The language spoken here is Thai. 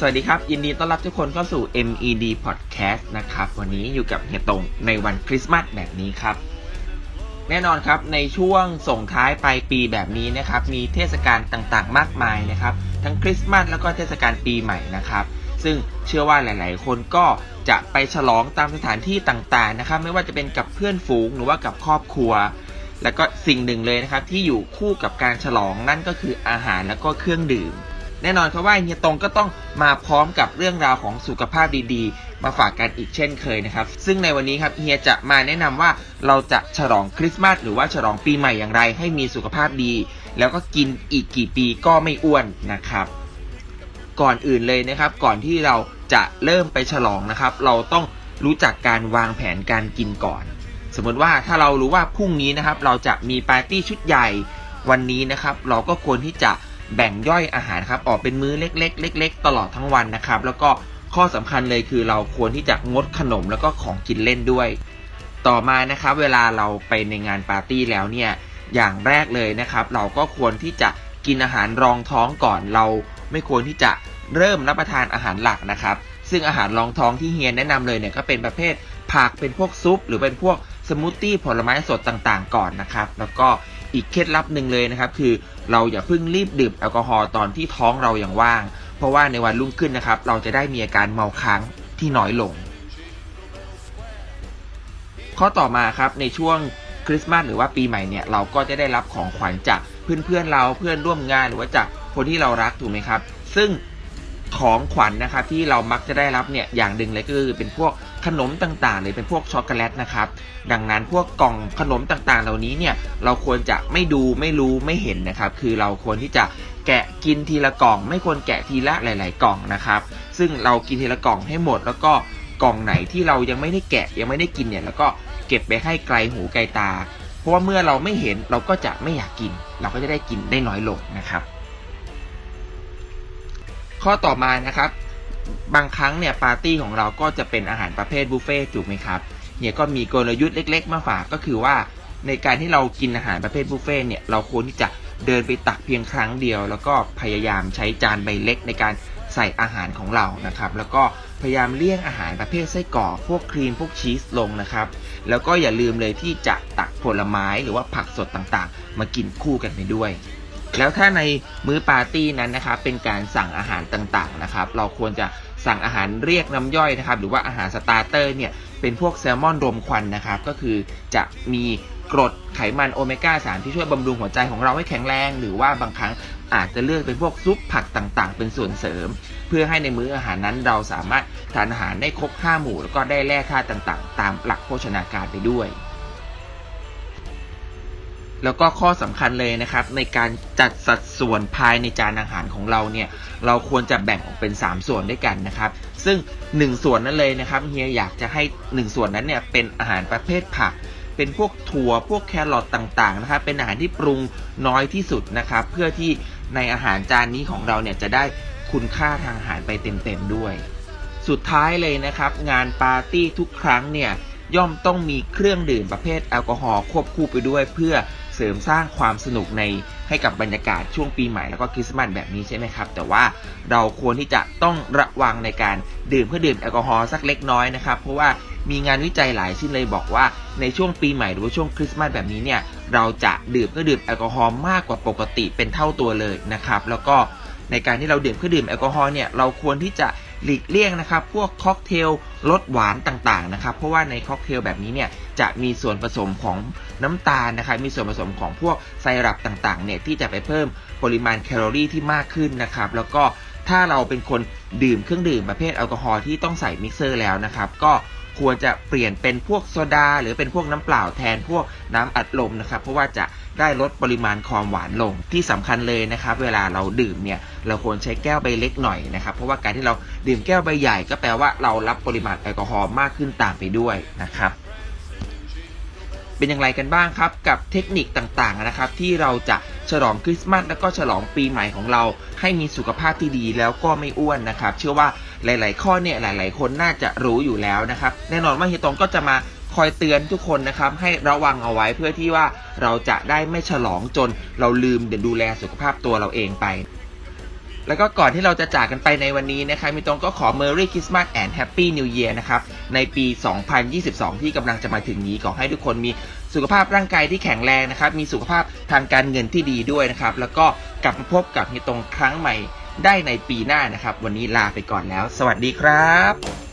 สวัสดีครับ ยินดีต้อนรับทุกคนเข้าสู่ MED Podcast นะครับ วันนี้อยู่กับเฮียตงในวันคริสต์มาสแบบนี้ครับ แน่นอนครับในช่วงส่งท้ายปลายปีแบบนี้นะครับ มีเทศกาลต่างๆ มากมายนะครับ ทั้งคริสต์มาสแล้วก็เทศกาลปีใหม่นะครับ ซึ่งเชื่อว่าหลาย ๆ คนก็จะไปฉลองตามสถานที่ต่างๆนะครับ ไม่ว่าจะเป็นกับเพื่อนฝูงหรือว่ากับครอบครัว แล้วก็สิ่งหนึ่งเลยนะครับที่อยู่คู่กับการฉลองนั่นก็คืออาหารแล้วก็เครื่องดื่ม แน่นอนครับว่าเฮียตงก็ต้องมาพร้อมกับเรื่องราวของสุขภาพดีๆ มาฝากกันอีกเช่นเคยนะครับ ซึ่งในวันนี้ครับเฮียจะมาแนะนำว่าเราจะฉลองคริสต์มาสหรือว่าฉลองปีใหม่อย่างไร ให้มีสุขภาพดี แล้วก็กินอีกกี่ปีก็ไม่อ้วนนะครับ ก่อนอื่นเลยนะครับ ก่อนที่เราจะเริ่มไปฉลองนะครับ เราต้องรู้จักการวางแผนการกินก่อน สมมติว่าถ้าเรารู้ว่าพรุ่งนี้นะครับ เราจะมีปาร์ตี้ชุดใหญ่วันนี้นะครับ เราก็ควรที่จะ แบ่งย่อยอาหารครับออกเป็นมื้อเล็กๆเล็ก ๆ ตลอดทั้งวันนะครับ แล้วก็ข้อสำคัญเลยคือเราควรที่จะงดขนมแล้วก็ของกินเล่นด้วย ต่อมานะครับเวลาเราไปในงานปาร์ตี้แล้วเนี่ยอย่างแรกเลยนะครับ เราก็ควรที่จะกินอาหารรองท้องก่อนเรา ไม่ควรที่จะเริ่มรับประทานอาหารหลักนะครับ ซึ่งอาหารรองท้องที่เฮียแนะนำเลยเนี่ยก็เป็นประเภทผักเป็นพวกซุป หรือเป็นพวกสมูทตี้ผลไม้สดต่างๆ ก่อนนะครับ แล้วก็ อีกเคล็ดลับหนึ่งเลยนะครับ คือเราอย่าเพิ่งรีบดื่มแอลกอฮอล์ตอนที่ท้องเราอย่างว่าง เพราะว่าในวันรุ่งขึ้นนะครับ เราจะได้มีอาการเมาค้างที่น้อยลง ข้อต่อมาครับในช่วงคริสต์มาสหรือว่าปีใหม่เนี่ยเราก็จะได้รับของขวัญจากเพื่อนๆเราเพื่อนร่วมงานหรือว่าจากคนที่เรารักถูกไหมครับ ซึ่ง ของขวัญนะครับที่เรามักจะได้รับเนี่ยอย่างหนึ่งเลยก็คือเป็นพวกขนมต่างๆ หรือเป็นพวกช็อกโกแลตนะครับดังนั้นพวกกล่องขนมต่างๆ เหล่านี้เนี่ยเราควรจะไม่ดูไม่รู้ไม่เห็นนะครับ คือเราควรที่จะแกะกินทีละกล่อง ไม่ควรแกะทีละหลาย ๆ กล่องนะครับ ซึ่งเรากินทีละกล่องให้หมด แล้วก็กล่องไหนที่เรายังไม่ได้แกะยังไม่ได้กินเนี่ยแล้วก็เก็บไปให้ไกลหูไกลตา เพราะว่าเมื่อเราไม่เห็นเราก็จะไม่อยากกิน เราก็จะได้กินได้น้อยลงนะครับ ข้อต่อมานะครับ บางครั้งเนี่ยปาร์ตี้ของเราก็จะเป็นอาหารประเภทบุฟเฟ่ต์ถูกไหมครับเนี่ยก็มีกลยุทธ์เล็ก ๆ มาฝากก็คือว่าในการที่เรากินอาหารประเภทบุฟเฟ่ต์เนี่ยเราควรที่จะเดินไปตักเพียงครั้งเดียว แล้วก็พยายามใช้จานใบเล็กในการใส่อาหารของเรานะครับ แล้วก็พยายามเลี่ยงอาหารประเภทไส้กรอกพวกครีมพวกชีสลงนะครับ แล้วก็อย่าลืมเลยที่จะตักผลไม้หรือว่าผักสดต่างๆ มากินคู่กันไปด้วย แล้วถ้าในมื้อปาร์ตี้นั้นนะครับเป็นการสั่งอาหารต่างๆนะครับเราควรจะสั่งอาหารเรียกน้ำย่อยนะครับหรือว่าอาหารสตาร์เตอร์เนี่ยเป็นพวกแซลมอนรมควันนะครับก็คือจะมีกรดไขมันโอเมก้า 3 ที่ช่วยบำรุงหัวใจของเราให้แข็งแรง หรือว่าบางครั้งอาจจะเลือกเป็นพวกซุปผักต่างๆ เป็นส่วนเสริม เพื่อให้ในมื้ออาหารนั้นเราสามารถทานอาหารได้ครบ5หมู่แล้วก็ได้แร่ธาตุต่างๆ ตามหลักโภชนาการไปด้วย แล้วก็ข้อสำคัญเลยนะครับ ในการจัดสัดส่วนภายในจานอาหารของเราเนี่ย เราควรจะแบ่งออกเป็น 3 ส่วนด้วยกันนะครับ ซึ่ง 1 ส่วนนั้นเลยนะครับเฮียอยากจะให้ 1 ส่วนนั้นเนี่ยเป็นอาหารประเภทผัก เป็นพวกถั่วพวกแครอทต่างๆนะครับเป็นอาหารที่ปรุงน้อยที่สุดนะครับ เพื่อที่ในอาหารจานนี้ของเราเนี่ยจะได้คุณค่าทางอาหารไปเต็มๆด้วย สุดท้ายเลยนะครับ งานปาร์ตี้ทุกครั้งเนี่ยย่อมต้องมีเครื่องดื่มประเภทแอลกอฮอล์ควบคู่ไปด้วยเพื่อ เสริมสร้างความสนุกในให้กับบรรยากาศช่วงปีใหม่แล้วก็คริสต์มาสแบบนี้ใช่ไหมครับ แต่ว่าเราควรที่จะต้องระวังในการดื่มเพื่อดื่มแอลกอฮอล์สักเล็กน้อยนะครับ เพราะว่ามีงานวิจัยหลายชิ้นเลยบอกว่าในช่วงปีใหม่หรือว่าช่วงคริสต์มาสแบบนี้เนี่ยเราจะดื่มเพื่อดื่มแอลกอฮอล์มากกว่าปกติเป็นเท่าตัวเลยนะครับ แล้วก็ในการที่เราดื่มเพื่อดื่มแอลกอฮอล์เนี่ยเราควรที่จะ หลีกเลี่ยงนะครับ พวกค็อกเทลรสหวานต่างๆนะครับ เพราะว่าในค็อกเทลแบบนี้เนี่ยจะมีส่วนผสมของน้ำตาลนะครับมีส่วนผสมของพวกไซรัปต่างๆเนี่ยที่จะไปเพิ่มปริมาณแคลอรี่ที่มากขึ้นนะครับแล้วก็ถ้าเราเป็นคนดื่มเครื่องดื่มประเภทแอลกอฮอล์ที่ต้องใส่มิกเซอร์แล้วนะครับ ก็ ควรจะเปลี่ยนเป็นพวกโซดา หรือเป็นพวกน้ำเปล่าแทนพวกน้ำอัดลมนะครับ เพราะว่าจะได้ลดปริมาณความหวานลงที่สำคัญเลยนะครับ เวลาเราดื่มเนี่ยเราควรใช้แก้วใบเล็กหน่อยนะครับ เพราะว่าการที่เราดื่มแก้วใบใหญ่ก็แปลว่าเรารับปริมาณแอลกอฮอล์มากขึ้นตามไปด้วยนะครับ เป็นอย่างไรกันบ้างครับ กับเทคนิคต่างๆนะครับ ที่เราจะฉลองคริสต์มาสแล้วก็ฉลองปีใหม่ของเรา ให้มีสุขภาพที่ดีแล้วก็ไม่อ้วนนะครับ เชื่อว่าหลาย ๆ ข้อเนี่ยหลาย ๆ คนน่าจะรู้อยู่แล้วนะครับ แน่นอนว่าเฮียตงก็จะมาคอยเตือนทุกคนนะครับให้ระวังเอาไว้เพื่อที่ว่าเราจะได้ไม่ฉลองจนเราลืมเดี๋ยวดูแลสุขภาพตัวเราเองไป แล้วก็ก่อนที่เราจะจากกันไปในวันนี้นะครับมีตรงก็ขอ Merry Christmas and Happy New Year นะครับ ในปี 2022 ที่กำลังจะมาถึงนี้ขอให้ทุกคนมีสุขภาพร่างกายที่แข็งแรงนะครับ มีสุขภาพทางการเงินที่ดีด้วยนะครับ แล้วก็กลับมาพบกับมีตรงครั้งใหม่ได้ในปีหน้านะครับ วันนี้ลาไปก่อนแล้ว สวัสดีครับ